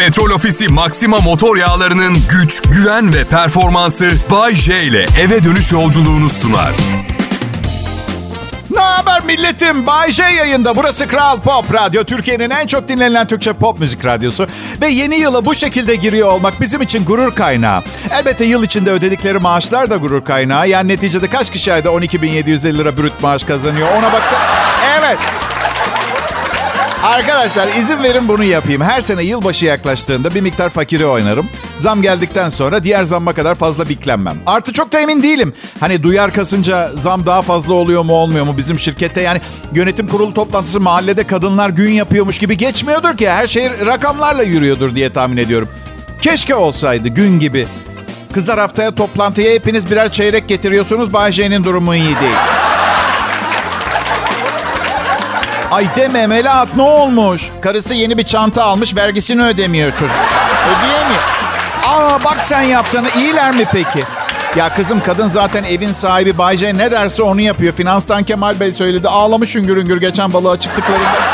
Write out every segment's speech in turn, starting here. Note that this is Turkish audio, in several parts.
Petrol Ofisi Maxima motor yağlarının güç, güven ve performansı Bay J ile eve dönüş yolculuğunu sunar. Ne haber milletim? Bay J yayında. Burası Kral Pop Radyo. Türkiye'nin en çok dinlenilen Türkçe pop müzik radyosu. Ve yeni yıla bu şekilde giriyor olmak bizim için gurur kaynağı. Elbette yıl içinde ödedikleri maaşlar da gurur kaynağı. Yani neticede kaç kişi ayda 12.750 lira brüt maaş kazanıyor? Ona bak. Evet. Arkadaşlar izin verin bunu yapayım. Her sene yılbaşı yaklaştığında bir miktar fakiri oynarım. Zam geldikten sonra diğer zamma kadar fazla biklenmem. Artı çok da emin değilim. Hani duyar kasınca zam daha fazla oluyor mu olmuyor mu bizim şirkette? Yani yönetim kurulu toplantısı mahallede kadınlar gün yapıyormuş gibi geçmiyordur ki. Her şey rakamlarla yürüyordur diye tahmin ediyorum. Keşke olsaydı gün gibi. Kızlar haftaya toplantıya hepiniz birer çeyrek getiriyorsunuz. Bay durumu iyi değil. Ay deme Melahat ne olmuş? Karısı yeni bir çanta almış vergisini ödemiyor çocuk. Ödeyemiyor. Aa bak sen yaptığını iyiler mi peki? Ya kızım kadın zaten evin sahibi Bayce ne derse onu yapıyor. Finanstan Kemal Bey söyledi. Ağlamış hüngür hüngür geçen balığa çıktıklarında.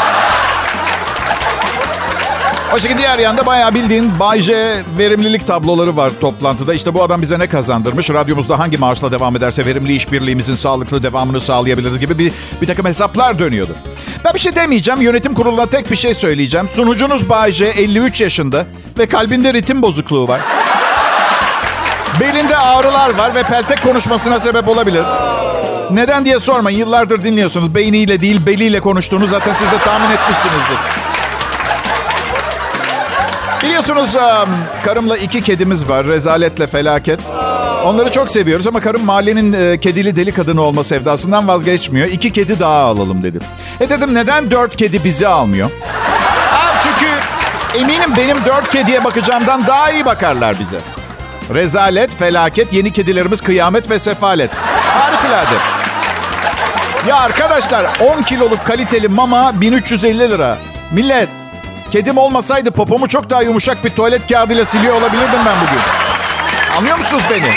Oysa diğer yanda bayağı bildiğin Bayce verimlilik tabloları var toplantıda. İşte bu adam bize ne kazandırmış? Radyomuzda hangi maaşla devam ederse verimli işbirliğimizin sağlıklı devamını sağlayabiliriz gibi bir, bir takım hesaplar dönüyordu. Ben bir şey demeyeceğim. Yönetim kuruluna tek bir şey söyleyeceğim. Sunucunuz Bayce 53 yaşında ve kalbinde ritim bozukluğu var. Belinde ağrılar var ve peltek konuşmasına sebep olabilir. Neden diye sormayın. Yıllardır dinliyorsunuz. Beyniyle değil beliyle konuştuğunu zaten siz de tahmin etmişsinizdir. Biliyorsunuz karımla iki kedimiz var. Rezaletle felaket. Onları çok seviyoruz ama karım mahallenin e, kedili deli kadını olma sevdasından vazgeçmiyor. İki kedi daha alalım dedim. E dedim neden dört kedi bizi almıyor? Ha, çünkü eminim benim dört kediye bakacağımdan daha iyi bakarlar bize. Rezalet, felaket, yeni kedilerimiz kıyamet ve sefalet. Harikulade. Ya arkadaşlar 10 kiloluk kaliteli mama 1350 lira. Millet kedim olmasaydı popomu çok daha yumuşak bir tuvalet kağıdıyla siliyor olabilirdim ben bugün. Anlıyor musunuz beni?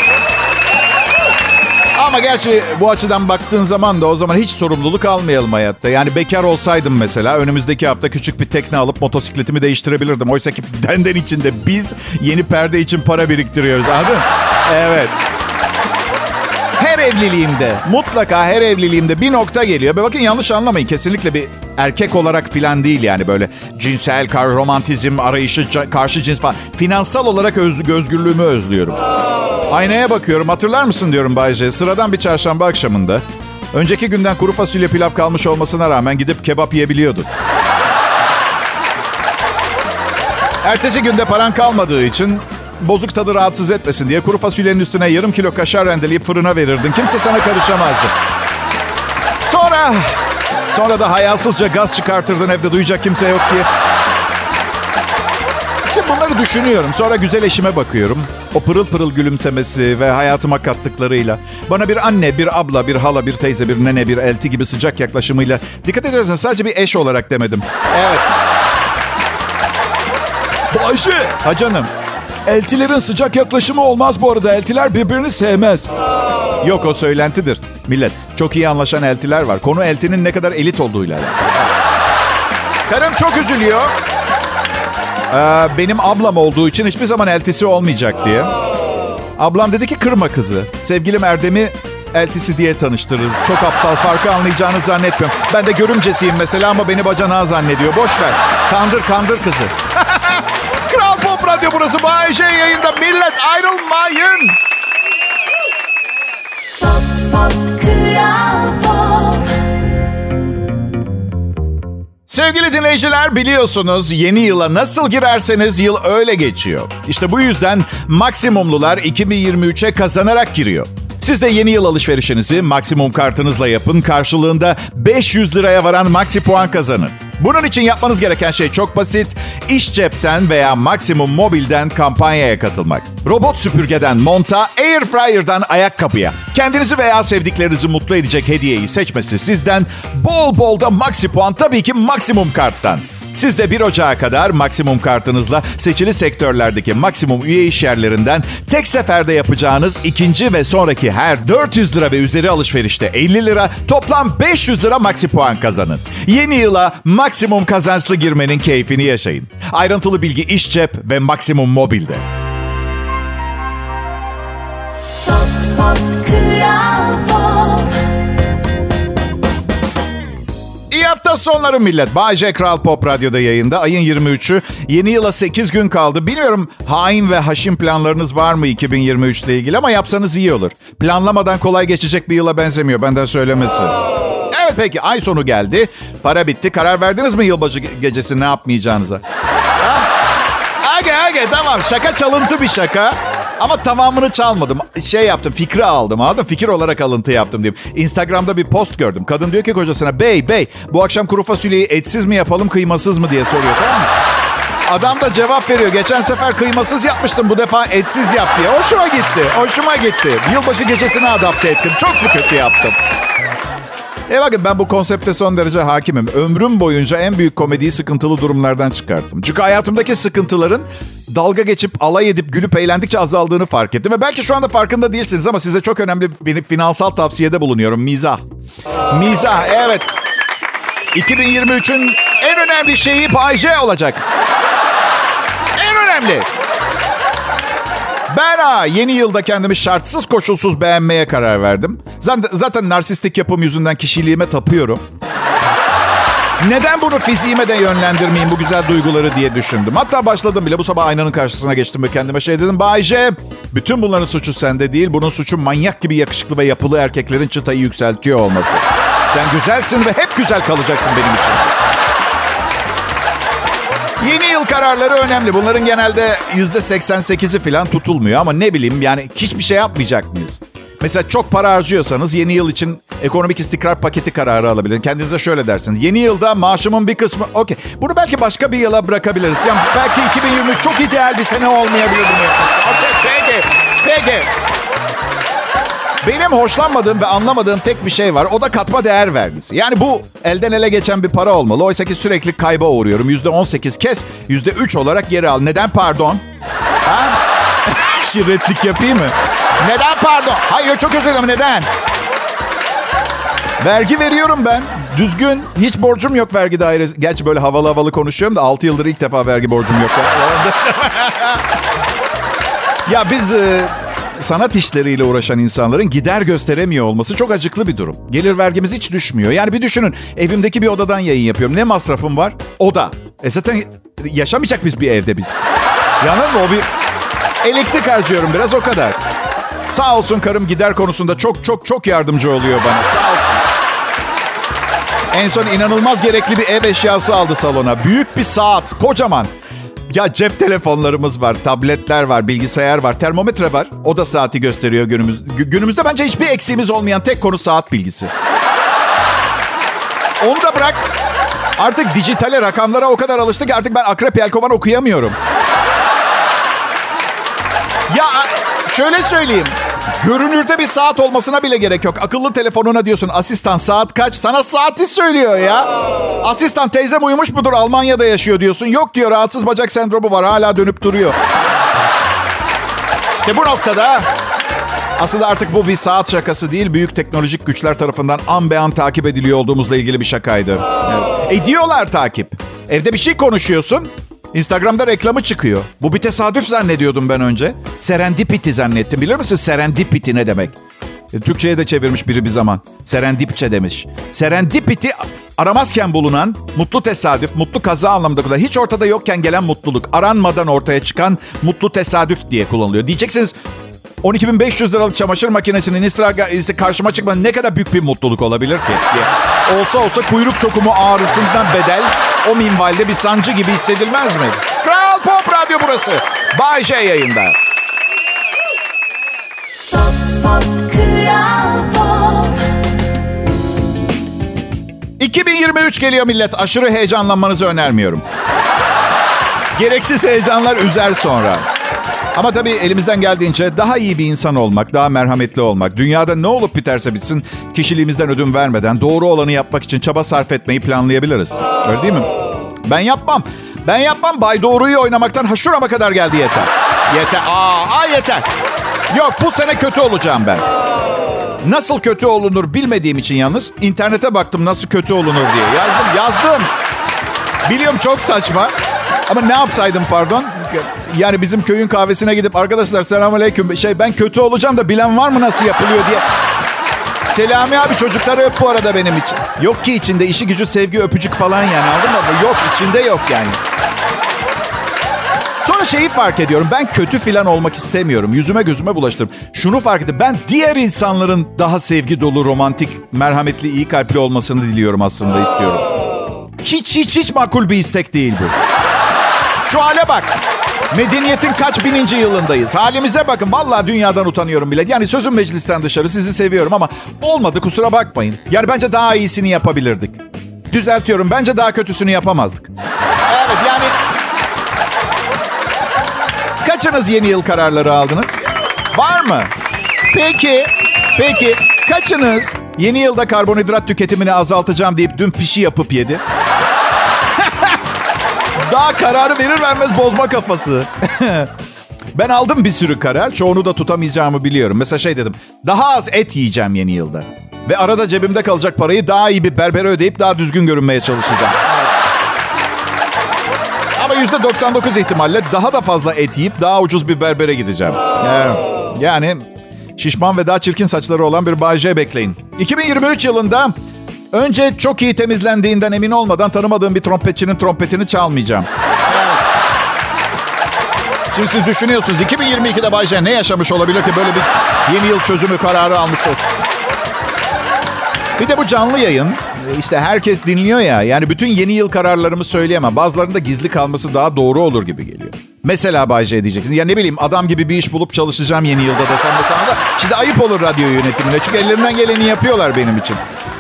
Ama gerçi bu açıdan baktığın zaman da o zaman hiç sorumluluk almayalım hayatta. Yani bekar olsaydım mesela önümüzdeki hafta küçük bir tekne alıp motosikletimi değiştirebilirdim. Oysa ki benden içinde biz yeni perde için para biriktiriyoruz anladın Evet. Her evliliğimde, mutlaka her evliliğimde bir nokta geliyor. Ve bakın yanlış anlamayın. Kesinlikle bir erkek olarak filan değil yani böyle cinsel, kar, romantizm, arayışı, karşı cins falan. Finansal olarak öz, özgürlüğümü özlüyorum. Aynaya bakıyorum. Hatırlar mısın diyorum Bayce. Sıradan bir çarşamba akşamında. Önceki günden kuru fasulye pilav kalmış olmasına rağmen gidip kebap yiyebiliyordun. Ertesi günde paran kalmadığı için bozuk tadı rahatsız etmesin diye kuru fasulyenin üstüne yarım kilo kaşar rendeleyip fırına verirdin. Kimse sana karışamazdı. Sonra, sonra da hayasızca gaz çıkartırdın evde duyacak kimse yok diye. Şimdi bunları düşünüyorum. Sonra güzel eşime bakıyorum. O pırıl pırıl gülümsemesi ve hayatıma kattıklarıyla. Bana bir anne, bir abla, bir hala, bir teyze, bir nene, bir elti gibi sıcak yaklaşımıyla. Dikkat ediyorsan sadece bir eş olarak demedim. Evet. Bayşe. Ha canım. Eltilerin sıcak yaklaşımı olmaz bu arada. Eltiler birbirini sevmez. Yok o söylentidir. Millet çok iyi anlaşan eltiler var. Konu eltinin ne kadar elit olduğuyla. Karım çok üzülüyor. Ee, benim ablam olduğu için hiçbir zaman eltisi olmayacak diye. Ablam dedi ki kırma kızı. Sevgilim Erdem'i eltisi diye tanıştırırız. Çok aptal farkı anlayacağını zannetmiyorum. Ben de görümcesiyim mesela ama beni bacanağı zannediyor. Boş ver. Kandır kandır kızı. Radyo burası. Bayşe yayında. Millet ayrılmayın. Pop, pop, Kral Pop. Sevgili dinleyiciler biliyorsunuz yeni yıla nasıl girerseniz yıl öyle geçiyor. İşte bu yüzden maksimumlular 2023'e kazanarak giriyor. Siz de yeni yıl alışverişinizi maksimum kartınızla yapın. Karşılığında 500 liraya varan maksi puan kazanın. Bunun için yapmanız gereken şey çok basit. İş cepten veya maksimum mobilden kampanyaya katılmak. Robot süpürgeden monta, air fryer'dan ayakkabıya. Kendinizi veya sevdiklerinizi mutlu edecek hediyeyi seçmesi sizden. Bol bol da maksi puan tabii ki maksimum karttan. Siz de 1 Ocağı kadar maksimum kartınızla seçili sektörlerdeki maksimum üye iş yerlerinden tek seferde yapacağınız ikinci ve sonraki her 400 lira ve üzeri alışverişte 50 lira toplam 500 lira maksi puan kazanın. Yeni yıla maksimum kazançlı girmenin keyfini yaşayın. Ayrıntılı bilgi iş cep ve maksimum mobilde. Sonları millet. Bay J. Kral Pop Radyo'da yayında. Ayın 23'ü. Yeni yıla 8 gün kaldı. Bilmiyorum hain ve haşin planlarınız var mı 2023 ile ilgili ama yapsanız iyi olur. Planlamadan kolay geçecek bir yıla benzemiyor benden söylemesi. Evet peki ay sonu geldi. Para bitti. Karar verdiniz mi yılbaşı ge- gecesi ne yapmayacağınıza? Ha? Age age tamam şaka çalıntı bir şaka. Ama tamamını çalmadım. Şey yaptım, fikri aldım. Anladın? Fikir olarak alıntı yaptım diyeyim. Instagram'da bir post gördüm. Kadın diyor ki kocasına, bey bey bu akşam kuru fasulyeyi etsiz mi yapalım kıymasız mı diye soruyor tamam mı? Adam da cevap veriyor. Geçen sefer kıymasız yapmıştım. Bu defa etsiz yap diye. Hoşuma gitti. Hoşuma gitti. Yılbaşı gecesini adapte ettim. Çok mu kötü yaptım? E bakın ben bu konsepte son derece hakimim. Ömrüm boyunca en büyük komediyi sıkıntılı durumlardan çıkarttım. Çünkü hayatımdaki sıkıntıların dalga geçip alay edip gülüp eğlendikçe azaldığını fark ettim. Ve belki şu anda farkında değilsiniz ama size çok önemli bir finansal tavsiyede bulunuyorum. Mizah. Mizah evet. 2023'ün en önemli şeyi Bay J olacak. En önemli. Ben ha yeni yılda kendimi şartsız koşulsuz beğenmeye karar verdim. Zaten, zaten narsistik yapım yüzünden kişiliğime tapıyorum. Neden bunu fiziğime de yönlendirmeyeyim bu güzel duyguları diye düşündüm. Hatta başladım bile bu sabah aynanın karşısına geçtim ve kendime şey dedim. Bayce bütün bunların suçu sende değil. Bunun suçu manyak gibi yakışıklı ve yapılı erkeklerin çıtayı yükseltiyor olması. Sen güzelsin ve hep güzel kalacaksın benim için. Yeni yıl kararları önemli. Bunların genelde yüzde 88'i falan tutulmuyor ama ne bileyim yani hiçbir şey yapmayacak mıyız? Mesela çok para harcıyorsanız yeni yıl için ekonomik istikrar paketi kararı alabilirsiniz. Kendinize şöyle dersiniz. Yeni yılda maaşımın bir kısmı... Okey. Bunu belki başka bir yıla bırakabiliriz. Yani belki 2023 çok ideal bir sene olmayabilir. Okey. Peki. Peki. Benim hoşlanmadığım ve anlamadığım tek bir şey var. O da katma değer vergisi. Yani bu elden ele geçen bir para olmalı. Oysa ki sürekli kayba uğruyorum. Yüzde 18 kes, yüzde 3 olarak geri al. Neden pardon? Ha? Şirretlik yapayım mı? Neden pardon? Hayır çok özür dilerim. Neden? Vergi veriyorum ben. Düzgün. Hiç borcum yok vergi dairesi. Gerçi böyle havalı havalı konuşuyorum da 6 yıldır ilk defa vergi borcum yok. ya biz e, sanat işleriyle uğraşan insanların gider gösteremiyor olması çok acıklı bir durum. Gelir vergimiz hiç düşmüyor. Yani bir düşünün evimdeki bir odadan yayın yapıyorum. Ne masrafım var? Oda. E zaten yaşamayacak biz bir evde biz. Mı o bir... Elektrik harcıyorum biraz o kadar. Sağ olsun karım gider konusunda çok çok çok yardımcı oluyor bana. Sağ olsun. En son inanılmaz gerekli bir ev eşyası aldı salona. Büyük bir saat, kocaman. Ya cep telefonlarımız var, tabletler var, bilgisayar var, termometre var. O da saati gösteriyor günümüz. Gü- Günümüzde bence hiçbir eksiğimiz olmayan tek konu saat bilgisi. Onu da bırak. Artık dijitale, rakamlara o kadar alıştık ki artık ben Akrep Yelkovan okuyamıyorum. Ya şöyle söyleyeyim. Görünürde bir saat olmasına bile gerek yok. Akıllı telefonuna diyorsun asistan saat kaç? Sana saati söylüyor ya. Asistan teyzem uyumuş mudur Almanya'da yaşıyor diyorsun. Yok diyor rahatsız bacak sendromu var hala dönüp duruyor. İşte bu noktada aslında artık bu bir saat şakası değil. Büyük teknolojik güçler tarafından an be an takip ediliyor olduğumuzla ilgili bir şakaydı. Evet. Ediyorlar takip. Evde bir şey konuşuyorsun. Instagram'da reklamı çıkıyor. Bu bir tesadüf zannediyordum ben önce. Serendipity zannettim. Bilir misin serendipity ne demek? E, Türkçe'ye de çevirmiş biri bir zaman. Serendipçe demiş. Serendipity aramazken bulunan mutlu tesadüf, mutlu kaza anlamında. Hiç ortada yokken gelen mutluluk. Aranmadan ortaya çıkan mutlu tesadüf diye kullanılıyor. Diyeceksiniz 12.500 liralık çamaşır makinesinin Instagram işte karşıma çıkması ne kadar büyük bir mutluluk olabilir ki? Olsa olsa kuyruk sokumu ağrısından bedel o minvalde bir sancı gibi hissedilmez mi? Kral Pop Radyo burası. Bay J yayında. Pop Pop Kral Pop 2023 geliyor millet. Aşırı heyecanlanmanızı önermiyorum. Gereksiz heyecanlar üzer sonra. Ama tabii elimizden geldiğince daha iyi bir insan olmak, daha merhametli olmak, dünyada ne olup biterse bitsin kişiliğimizden ödün vermeden doğru olanı yapmak için çaba sarf etmeyi planlayabiliriz. Öyle değil mi? Ben yapmam. Ben yapmam. Bay Doğru'yu oynamaktan haşurama kadar geldi yeter. Yeter. Aa, aa yeter. Yok bu sene kötü olacağım ben. Nasıl kötü olunur bilmediğim için yalnız internete baktım nasıl kötü olunur diye. Yazdım yazdım. Biliyorum çok saçma. Ama ne yapsaydım pardon? Yani bizim köyün kahvesine gidip arkadaşlar selamünaleyküm şey ben kötü olacağım da bilen var mı nasıl yapılıyor diye. Selami abi çocukları öp bu arada benim için. Yok ki içinde işi gücü sevgi öpücük falan yani anladın mı? Yok içinde yok yani. Sonra şeyi fark ediyorum. Ben kötü filan olmak istemiyorum. Yüzüme gözüme bulaştırdım. Şunu fark ettim. Ben diğer insanların daha sevgi dolu, romantik, merhametli, iyi kalpli olmasını diliyorum aslında istiyorum. Hiç hiç hiç makul bir istek değil bu. Şu hale bak. Medeniyetin kaç bininci yılındayız. Halimize bakın. Vallahi dünyadan utanıyorum bile. Yani sözüm meclisten dışarı sizi seviyorum ama olmadı kusura bakmayın. Yani bence daha iyisini yapabilirdik. Düzeltiyorum. Bence daha kötüsünü yapamazdık. Evet yani... Kaçınız yeni yıl kararları aldınız? Var mı? Peki, peki kaçınız yeni yılda karbonhidrat tüketimini azaltacağım deyip dün pişi yapıp yedi? Daha kararı verir vermez bozma kafası. ben aldım bir sürü karar. Çoğunu da tutamayacağımı biliyorum. Mesela şey dedim. Daha az et yiyeceğim yeni yılda. Ve arada cebimde kalacak parayı daha iyi bir berbere ödeyip daha düzgün görünmeye çalışacağım. Ama yüzde 99 ihtimalle daha da fazla et yiyip daha ucuz bir berbere gideceğim. Yani şişman ve daha çirkin saçları olan bir Bay bekleyin. 2023 yılında önce çok iyi temizlendiğinden emin olmadan tanımadığım bir trompetçinin trompetini çalmayacağım. Şimdi siz düşünüyorsunuz 2022'de Bay J ne yaşamış olabilir ki böyle bir yeni yıl çözümü kararı almış olsun. Bir de bu canlı yayın işte herkes dinliyor ya. Yani bütün yeni yıl kararlarımı söyleyemem. Bazılarında gizli kalması daha doğru olur gibi geliyor. Mesela Bay J diyeceksin. Ya ne bileyim adam gibi bir iş bulup çalışacağım yeni yılda desem mesela da. Şimdi ayıp olur radyo yönetimine. Çünkü ellerinden geleni yapıyorlar benim için.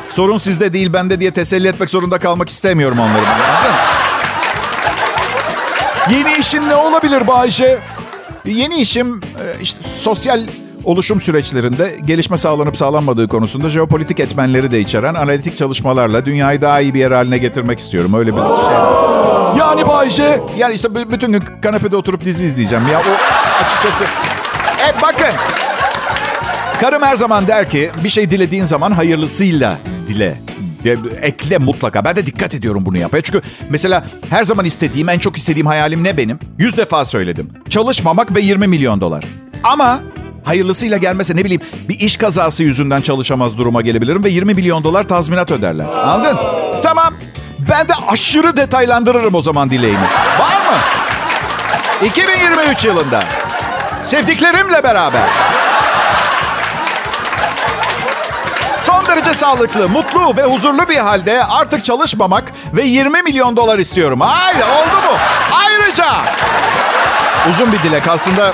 Sorun sizde değil bende diye teselli etmek zorunda kalmak istemiyorum onları. Yeni işin ne olabilir Bayşe? Yeni işim e, işte sosyal oluşum süreçlerinde gelişme sağlanıp sağlanmadığı konusunda jeopolitik etmenleri de içeren analitik çalışmalarla dünyayı daha iyi bir yer haline getirmek istiyorum. Öyle bir şey. Yani Bayşe Yani işte bütün gün kanepede oturup dizi izleyeceğim. Ya o açıkçası... E bakın. Karım her zaman der ki bir şey dilediğin zaman hayırlısıyla dile. De, ekle mutlaka. Ben de dikkat ediyorum bunu yapmaya. Çünkü mesela her zaman istediğim, en çok istediğim hayalim ne benim? Yüz defa söyledim. Çalışmamak ve 20 milyon dolar. Ama hayırlısıyla gelmese ne bileyim bir iş kazası yüzünden çalışamaz duruma gelebilirim ve 20 milyon dolar tazminat öderler. Anladın? Tamam. Ben de aşırı detaylandırırım o zaman dileğimi. Var mı? 2023 yılında sevdiklerimle beraber derece sağlıklı, mutlu ve huzurlu bir halde artık çalışmamak ve 20 milyon dolar istiyorum. Haydi oldu mu? Ayrıca uzun bir dilek aslında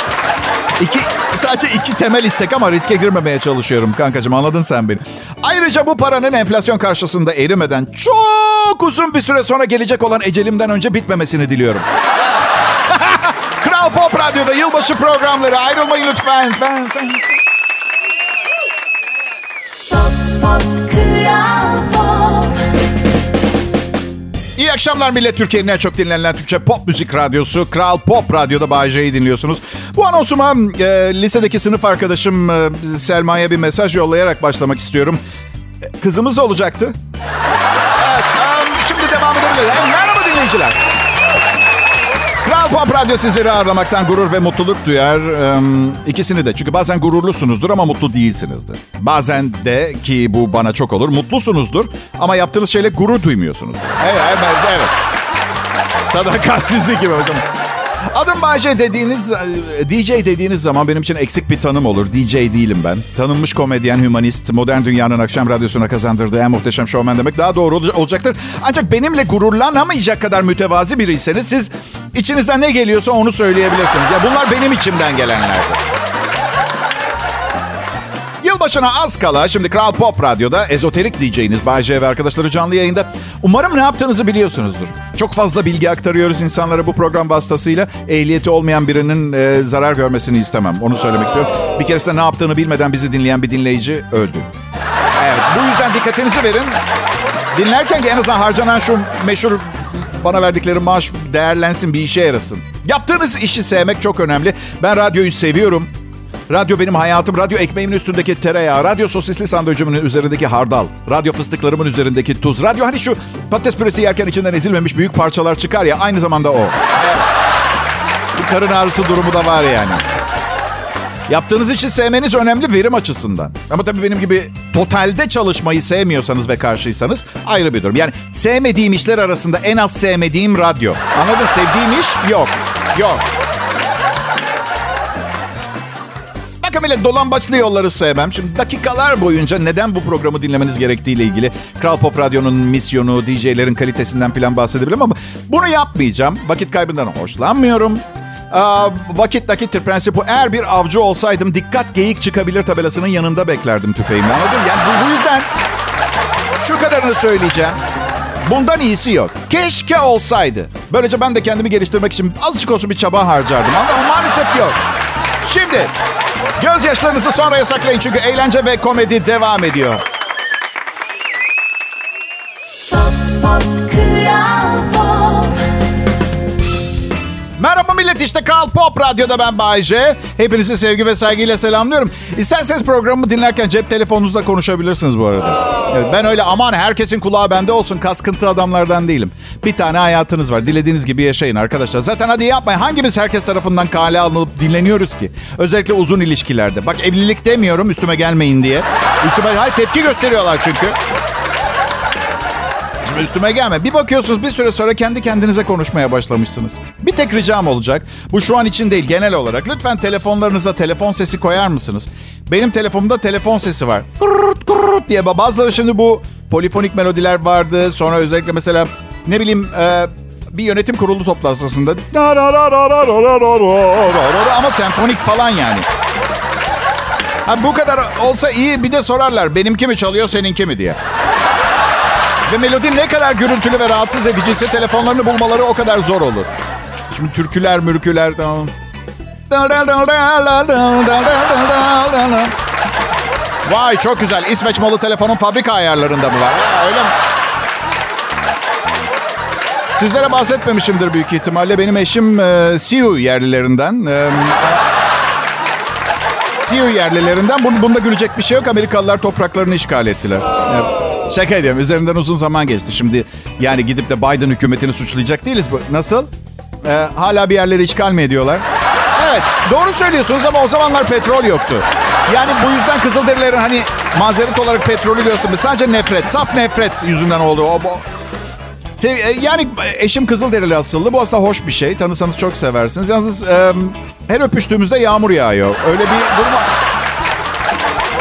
iki sadece iki temel istek ama riske girmemeye çalışıyorum kankacığım anladın sen beni. Ayrıca bu paranın enflasyon karşısında erimeden çok uzun bir süre sonra gelecek olan ecelimden önce bitmemesini diliyorum. Kral Pop Radyo'da yılbaşı programları ayrılmayın lütfen. Fen, fen. Akşamlar millet. Türkiye'nin en çok dinlenilen Türkçe pop müzik radyosu Kral Pop Radyo'da Bay J'yi dinliyorsunuz. Bu anonsuma e, lisedeki sınıf arkadaşım e, Selma'ya bir mesaj yollayarak başlamak istiyorum. E, kızımız olacaktı. Evet, e, şimdi devam edebiliriz. E, merhaba dinleyiciler. Kral Pop Radyo sizleri ağırlamaktan gurur ve mutluluk duyar. İkisini de. Çünkü bazen gururlusunuzdur ama mutlu değilsinizdir. Bazen de ki bu bana çok olur. Mutlusunuzdur ama yaptığınız şeyle gurur duymuyorsunuzdur. Evet, evet, evet. Sadakatsizlik gibi hocam. Adım Bayce dediğiniz, e, DJ dediğiniz zaman benim için eksik bir tanım olur. DJ değilim ben. Tanınmış komedyen, hümanist, modern dünyanın akşam radyosuna kazandırdığı en muhteşem şovmen demek daha doğru ol- olacaktır. Ancak benimle gururlanamayacak kadar mütevazi biriyseniz siz içinizden ne geliyorsa onu söyleyebilirsiniz. Ya bunlar benim içimden gelenlerdir. Yılbaşına az kala şimdi Kral Pop Radyo'da ezoterik DJ'iniz Bay J ve arkadaşları canlı yayında. Umarım ne yaptığınızı biliyorsunuzdur. Çok fazla bilgi aktarıyoruz insanlara bu program vasıtasıyla. Ehliyeti olmayan birinin e, zarar görmesini istemem. Onu söylemek istiyorum. Bir keresinde ne yaptığını bilmeden bizi dinleyen bir dinleyici öldü. Evet bu yüzden dikkatinizi verin. Dinlerken en azından harcanan şu meşhur bana verdikleri maaş değerlensin, bir işe yarasın. Yaptığınız işi sevmek çok önemli. Ben radyoyu seviyorum. Radyo benim hayatım. Radyo ekmeğimin üstündeki tereyağı. Radyo sosisli sandviçimin üzerindeki hardal. Radyo fıstıklarımın üzerindeki tuz. Radyo hani şu patates püresi yerken içinden ezilmemiş büyük parçalar çıkar ya. Aynı zamanda o. Evet. Bir karın ağrısı durumu da var yani. Yaptığınız işi sevmeniz önemli verim açısından. Ama tabii benim gibi totalde çalışmayı sevmiyorsanız ve karşıysanız ayrı bir durum. Yani sevmediğim işler arasında en az sevmediğim radyo. Anladın? Sevdiğim iş yok. Yok. Bakın bile dolambaçlı yolları sevmem. Şimdi dakikalar boyunca neden bu programı dinlemeniz gerektiğiyle ilgili Kral Pop Radyo'nun misyonu, DJ'lerin kalitesinden falan bahsedebilirim ama bunu yapmayacağım. Vakit kaybından hoşlanmıyorum. Vakit nakittir prensip bu. Eğer bir avcı olsaydım dikkat geyik çıkabilir tabelasının yanında beklerdim tüfeğimi anladın? Yani bu, bu yüzden şu kadarını söyleyeceğim. Bundan iyisi yok. Keşke olsaydı. Böylece ben de kendimi geliştirmek için azıcık olsun bir çaba harcardım. Ama maalesef yok. Şimdi gözyaşlarınızı sonraya saklayın çünkü eğlence ve komedi devam ediyor. Pop, pop, Pop. Merhaba millet işte Kral Pop Radyo'da ben Bayce. Hepinizi sevgi ve saygıyla selamlıyorum. İsterseniz programımı dinlerken cep telefonunuzla konuşabilirsiniz bu arada. Evet, ben öyle aman herkesin kulağı bende olsun kaskıntı adamlardan değilim. Bir tane hayatınız var. Dilediğiniz gibi yaşayın arkadaşlar. Zaten hadi yapmayın. Hangimiz herkes tarafından kale alınıp dinleniyoruz ki? Özellikle uzun ilişkilerde. Bak evlilik demiyorum üstüme gelmeyin diye. Üstüme hayır tepki gösteriyorlar çünkü. Şimdi üstüme gelme. Bir bakıyorsunuz bir süre sonra kendi kendinize konuşmaya başlamışsınız. Bir tek ricam olacak. Bu şu an için değil genel olarak. Lütfen telefonlarınıza telefon sesi koyar mısınız? Benim telefonumda telefon sesi var. Kurrut kurrut diye. Bazıları şimdi bu polifonik melodiler vardı. Sonra özellikle mesela ne bileyim e, bir yönetim kurulu toplantısında ama senfonik falan yani. Ha, bu kadar olsa iyi bir de sorarlar benimki mi çalıyor seninki mi diye. Ve melodi ne kadar gürültülü ve rahatsız ediciyse telefonlarını bulmaları o kadar zor olur. Şimdi türküler, mürküler... Vay çok güzel. İsveç malı telefonun fabrika ayarlarında mı var? Ha, öyle mi? Sizlere bahsetmemişimdir büyük ihtimalle. Benim eşim e, Siu yerlilerinden. E, Siu yerlilerinden. Bun- Bunda gülecek bir şey yok. Amerikalılar topraklarını işgal ettiler. Evet. Şaka ediyorum. Üzerinden uzun zaman geçti. Şimdi yani gidip de Biden hükümetini suçlayacak değiliz. Nasıl? Ee, hala bir yerleri işgal mi ediyorlar? Evet. Doğru söylüyorsunuz ama o zamanlar petrol yoktu. Yani bu yüzden Kızılderililerin hani mazeret olarak petrolü göstermesi sadece nefret, saf nefret yüzünden oldu. O, bu- e, yani eşim Kızılderili asıllı. Bu aslında hoş bir şey. Tanısanız çok seversiniz. Yalnız e, her öpüştüğümüzde yağmur yağıyor. Öyle bir durum.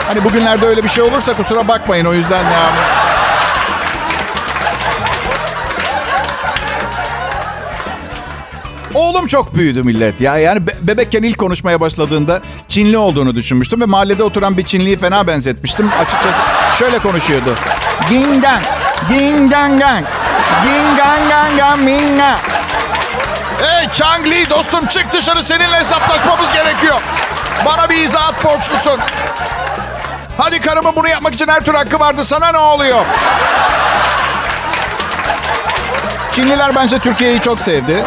Hani bugünlerde öyle bir şey olursa kusura bakmayın. O yüzden ya. Oğlum çok büyüdü millet ya. Yani be- bebekken ilk konuşmaya başladığında Çinli olduğunu düşünmüştüm ve mahallede oturan bir Çinliyi fena benzetmiştim. Açıkçası şöyle konuşuyordu. Gingang, gingangang, gingangangang minga. Hey Chang Li dostum çık dışarı seninle hesaplaşmamız gerekiyor. Bana bir izahat borçlusun. Hadi karımın bunu yapmak için her tür hakkı vardı. Sana ne oluyor? Çinliler bence Türkiye'yi çok sevdi.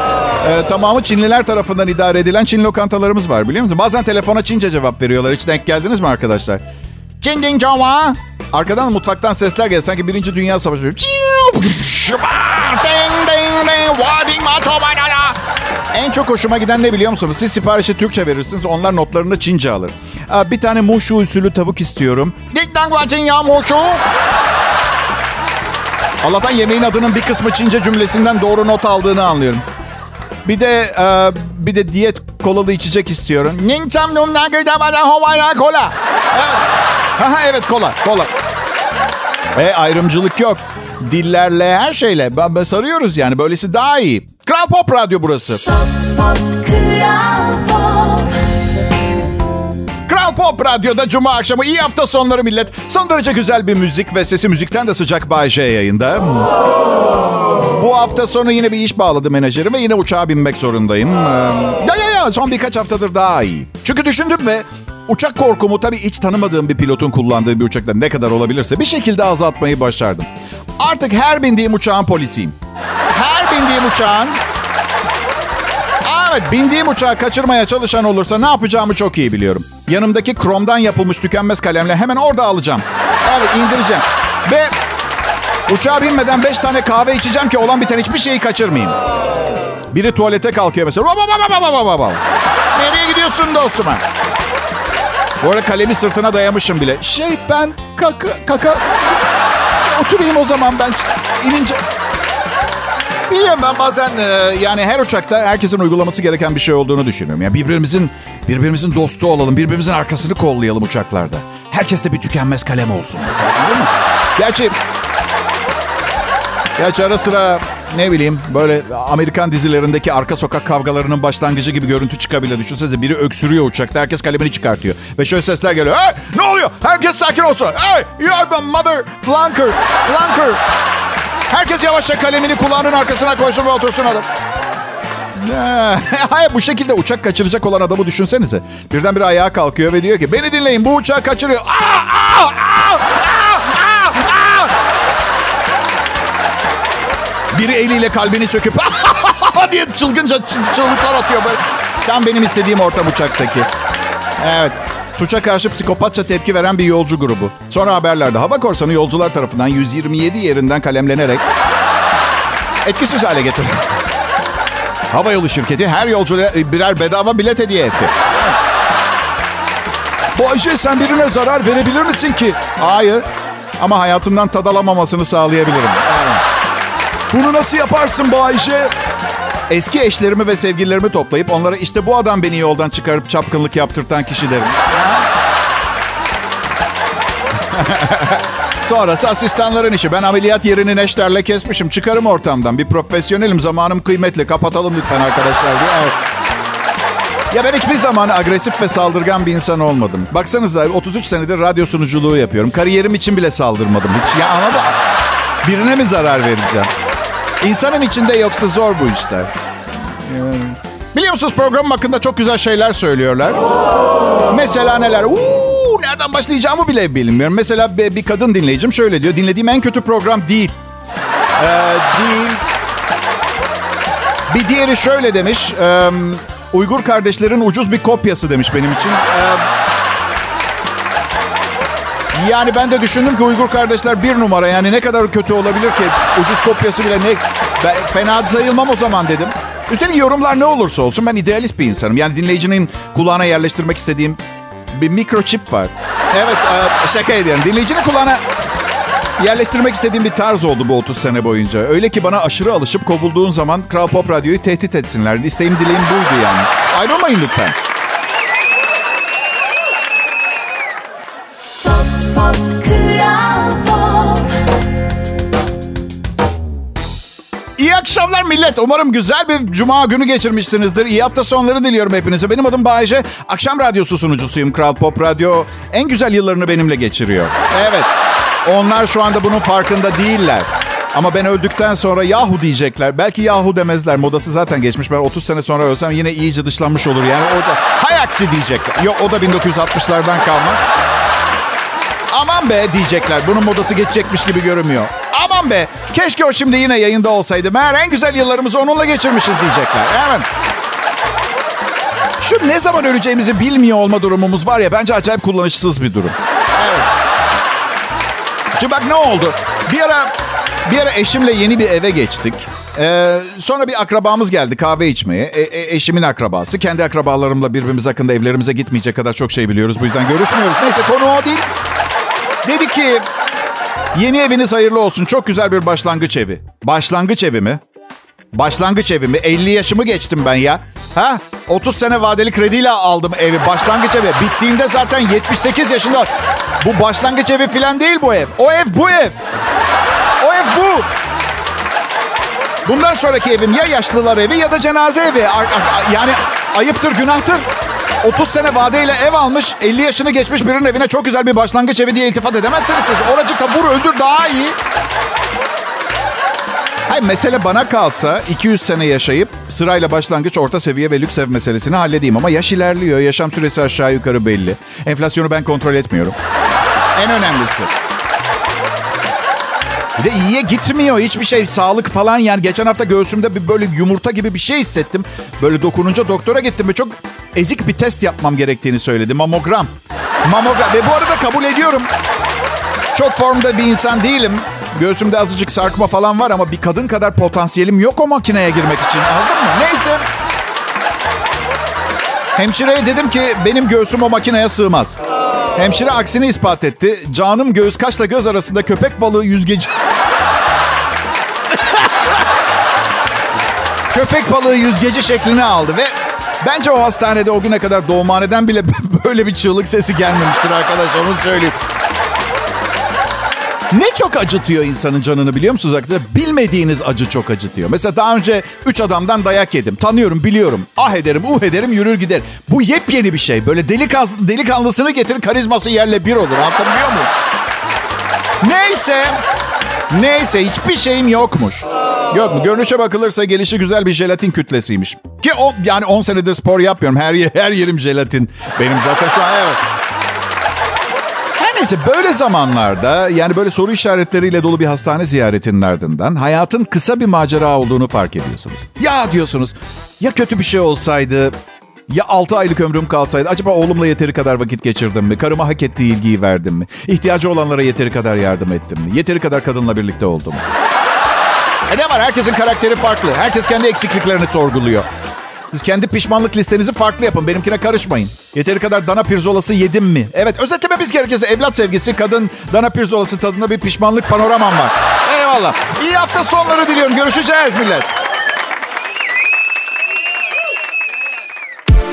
Ee, tamamı Çinliler tarafından idare edilen Çin lokantalarımız var biliyor musun? Bazen telefona Çince cevap veriyorlar. Hiç denk geldiniz mi arkadaşlar? Çin ding çava. Arkadan mutfaktan sesler geliyor. Sanki Birinci Dünya Savaşı. La. En çok hoşuma giden ne biliyor musunuz? Siz siparişi Türkçe verirsiniz. Onlar notlarını Çince alır. Bir tane muşu usulü tavuk istiyorum. Wa Çin ya muşu. Allah'tan yemeğin adının bir kısmı Çince cümlesinden doğru not aldığını anlıyorum. Bir de e, bir de diyet kolalı içecek istiyorum. Ninçam numna gıdabada havaya kola. Evet. Evet kola, kola. E ayrımcılık yok. Dillerle her şeyle. Ben sarıyoruz yani. Böylesi daha iyi. Kral Pop Radyo burası. Pop, Kral Pop. Kral Pop Radyo'da Cuma akşamı iyi hafta sonları millet. Son derece güzel bir müzik ve sesi müzikten de sıcak Bay J yayında. Bu hafta sonu yine bir iş bağladı menajerim ve yine uçağa binmek zorundayım. Ee, Ya ya ya son birkaç haftadır daha iyi. Çünkü düşündüm ve uçak korkumu tabii hiç tanımadığım bir pilotun kullandığı bir uçakta ne kadar olabilirse bir şekilde azaltmayı başardım. Artık her bindiğim uçağın polisiyim. Bindiğim uçağın Evet bindiğim uçağı kaçırmaya çalışan olursa ne yapacağımı çok iyi biliyorum. Yanımdaki kromdan yapılmış tükenmez kalemle hemen orada alacağım. Evet indireceğim. Ve uçağa binmeden 5 tane kahve içeceğim ki olan biten hiçbir şeyi kaçırmayayım. Biri tuvalete kalkıyor mesela. Nereye gidiyorsun dostum? Bu arada kalemi sırtına dayamışım bile. Şey ben kaka kaka oturayım o zaman ben inince. Biliyorum ben bazen e, yani her uçakta herkesin uygulaması gereken bir şey olduğunu düşünüyorum. Yani birbirimizin birbirimizin dostu olalım, birbirimizin arkasını kollayalım uçaklarda. Herkes de bir tükenmez kalem olsun mesela değil mi? Gerçi Gerçi ara sıra ne bileyim böyle Amerikan dizilerindeki arka sokak kavgalarının başlangıcı gibi görüntü çıkabilir. Düşünsenize biri öksürüyor uçakta herkes kalemini çıkartıyor. Ve şöyle sesler geliyor. Hey ne oluyor? Herkes sakin olsun. Hey you are the mother flunker. Flunker. Herkes yavaşça kalemini kulağının arkasına koysun ve otursun adam. Hayır bu şekilde uçak kaçıracak olan adamı düşünsenize. Birdenbire ayağa kalkıyor ve diyor ki beni dinleyin bu uçağı kaçırıyor. Aa, aa, aa. Biri eliyle kalbini söküp diye çılgınca çı- çığlıklar atıyor böyle. Tam benim istediğim ortam uçaktaki. Evet. Suça karşı psikopatça tepki veren bir yolcu grubu. Sonra haberlerde hava korsanı yolcular tarafından 127 yerinden kalemlenerek etkisiz hale getirildi. Havayolu şirketi her yolcuya birer bedava bilet hediye etti. Bu Ayşe sen birine zarar verebilir misin ki? Hayır ama hayatından tad alamamasını sağlayabilirim. Bunu nasıl yaparsın bu Ayşe? Eski eşlerimi ve sevgililerimi toplayıp onlara işte bu adam beni yoldan çıkarıp çapkınlık yaptırtan kişi derim. Sonrası asistanların işi. Ben ameliyat yerini neşterle kesmişim. Çıkarım ortamdan. Bir profesyonelim. Zamanım kıymetli. Kapatalım lütfen arkadaşlar. Ya ben hiçbir zaman agresif ve saldırgan bir insan olmadım. Baksanıza 33 senedir radyo sunuculuğu yapıyorum. Kariyerim için bile saldırmadım hiç. Ya anladın Birine mi zarar vereceğim? İnsanın içinde yoksa zor bu işler. Biliyor musunuz programım hakkında çok güzel şeyler söylüyorlar. Mesela neler? Uuu, nereden başlayacağımı bile bilmiyorum. Mesela bir kadın dinleyicim şöyle diyor. Dinlediğim en kötü program değil. Ee, değil. Bir diğeri şöyle demiş. e, Uygur kardeşlerin ucuz bir kopyası demiş benim için. Ee, yani ben de düşündüm ki Uygur kardeşler bir numara. Yani ne kadar kötü olabilir ki? Ucuz kopyası bile ne? Ben fena sayılmam o zaman dedim. Üstelik yorumlar ne olursa olsun ben idealist bir insanım. Yani dinleyicinin kulağına yerleştirmek istediğim bir mikroçip var. Evet e, şaka ediyorum. Dinleyicinin kulağına yerleştirmek istediğim bir tarz oldu bu 30 sene boyunca. Öyle ki bana aşırı alışıp kovulduğun zaman Kral Pop Radyo'yu tehdit etsinlerdi. İsteğim dileğim buydu yani. Ayrılmayın lütfen. Akşamlar millet. Umarım güzel bir cuma günü geçirmişsinizdir. İyi hafta sonları diliyorum hepinize. Benim adım Bayece. Akşam radyosu sunucusuyum. Kral Pop Radyo en güzel yıllarını benimle geçiriyor. Evet. Onlar şu anda bunun farkında değiller. Ama ben öldükten sonra yahu diyecekler. Belki yahu demezler. Modası zaten geçmiş. Ben 30 sene sonra ölsem yine iyice dışlanmış olur. Yani o da hay diyecekler. Yok o da 1960'lardan kalma. Aman be diyecekler. Bunun modası geçecekmiş gibi görünmüyor. Aman be keşke o şimdi yine yayında olsaydı. Meğer en güzel yıllarımızı onunla geçirmişiz diyecekler. Evet. Şu ne zaman öleceğimizi bilmiyor olma durumumuz var ya bence acayip kullanışsız bir durum. Evet. Şimdi bak ne oldu? Bir ara bir ara eşimle yeni bir eve geçtik. Ee, sonra bir akrabamız geldi kahve içmeye. E- e- eşimin akrabası. Kendi akrabalarımla birbirimiz hakkında evlerimize gitmeyecek kadar çok şey biliyoruz. Bu yüzden görüşmüyoruz. Neyse konu o değil. Dedi ki yeni eviniz hayırlı olsun. Çok güzel bir başlangıç evi. Başlangıç evi mi? Başlangıç evi mi? 50 yaşımı geçtim ben ya. Ha? 30 sene vadeli krediyle aldım evi. Başlangıç evi. Bittiğinde zaten 78 yaşında. Bu başlangıç evi falan değil bu ev. O ev bu ev. O ev bu. Bundan sonraki evim ya yaşlılar evi ya da cenaze evi. Yani ayıptır, günahtır. 30 sene vadeyle ev almış, 50 yaşını geçmiş birinin evine çok güzel bir başlangıç evi diye iltifat edemezsiniz siz. Oracıkta vur öldür daha iyi. Hayır mesele bana kalsa 200 sene yaşayıp sırayla başlangıç, orta seviye ve lüks ev meselesini halledeyim. Ama yaş ilerliyor, yaşam süresi aşağı yukarı belli. Enflasyonu ben kontrol etmiyorum. En önemlisi. Bir de iyiye gitmiyor hiçbir şey. Sağlık falan yani. Geçen hafta göğsümde bir böyle yumurta gibi bir şey hissettim. Böyle dokununca doktora gittim ve çok ezik bir test yapmam gerektiğini söyledi. Mamogram. Mamogram. Ve bu arada kabul ediyorum. Çok formda bir insan değilim. Göğsümde azıcık sarkma falan var ama bir kadın kadar potansiyelim yok o makineye girmek için. Anladın mı? Neyse. Hemşireye dedim ki benim göğsüm o makineye sığmaz. Hemşire aksini ispat etti. Canım göğüs kaşla göz arasında köpek balığı yüzgeci... köpek balığı yüzgeci şeklini aldı ve bence o hastanede o güne kadar doğumhaneden bile böyle bir çığlık sesi gelmemiştir arkadaş onu söyleyeyim. Ne çok acıtıyor insanın canını biliyor musunuz arkadaşlar? Bilmediğiniz acı çok acıtıyor. Mesela daha önce üç adamdan dayak yedim. Tanıyorum, biliyorum. Ah ederim, uh ederim, yürür gider. Bu yepyeni bir şey. Böyle delikan, delikanlısını getir, karizması yerle bir olur. Anlatabiliyor muyum? Neyse. Neyse hiçbir şeyim yokmuş. Yok mu? Görünüşe bakılırsa gelişi güzel bir jelatin kütlesiymiş. Ki o yani 10 senedir spor yapıyorum. Her her yerim jelatin. Benim zaten şu an evet. Her neyse böyle zamanlarda yani böyle soru işaretleriyle dolu bir hastane ziyaretinin ardından hayatın kısa bir macera olduğunu fark ediyorsunuz. Ya diyorsunuz ya kötü bir şey olsaydı ya 6 aylık ömrüm kalsaydı acaba oğlumla yeteri kadar vakit geçirdim mi? Karıma hak ettiği ilgiyi verdim mi? İhtiyacı olanlara yeteri kadar yardım ettim mi? Yeteri kadar kadınla birlikte oldum mu? E ne var? Herkesin karakteri farklı. Herkes kendi eksikliklerini sorguluyor. Siz kendi pişmanlık listenizi farklı yapın. Benimkine karışmayın. Yeteri kadar dana pirzolası yedim mi? Evet özetlememiz gerekirse evlat sevgisi, kadın, dana pirzolası tadında bir pişmanlık panoramam var. Eyvallah. İyi hafta sonları diliyorum. Görüşeceğiz millet.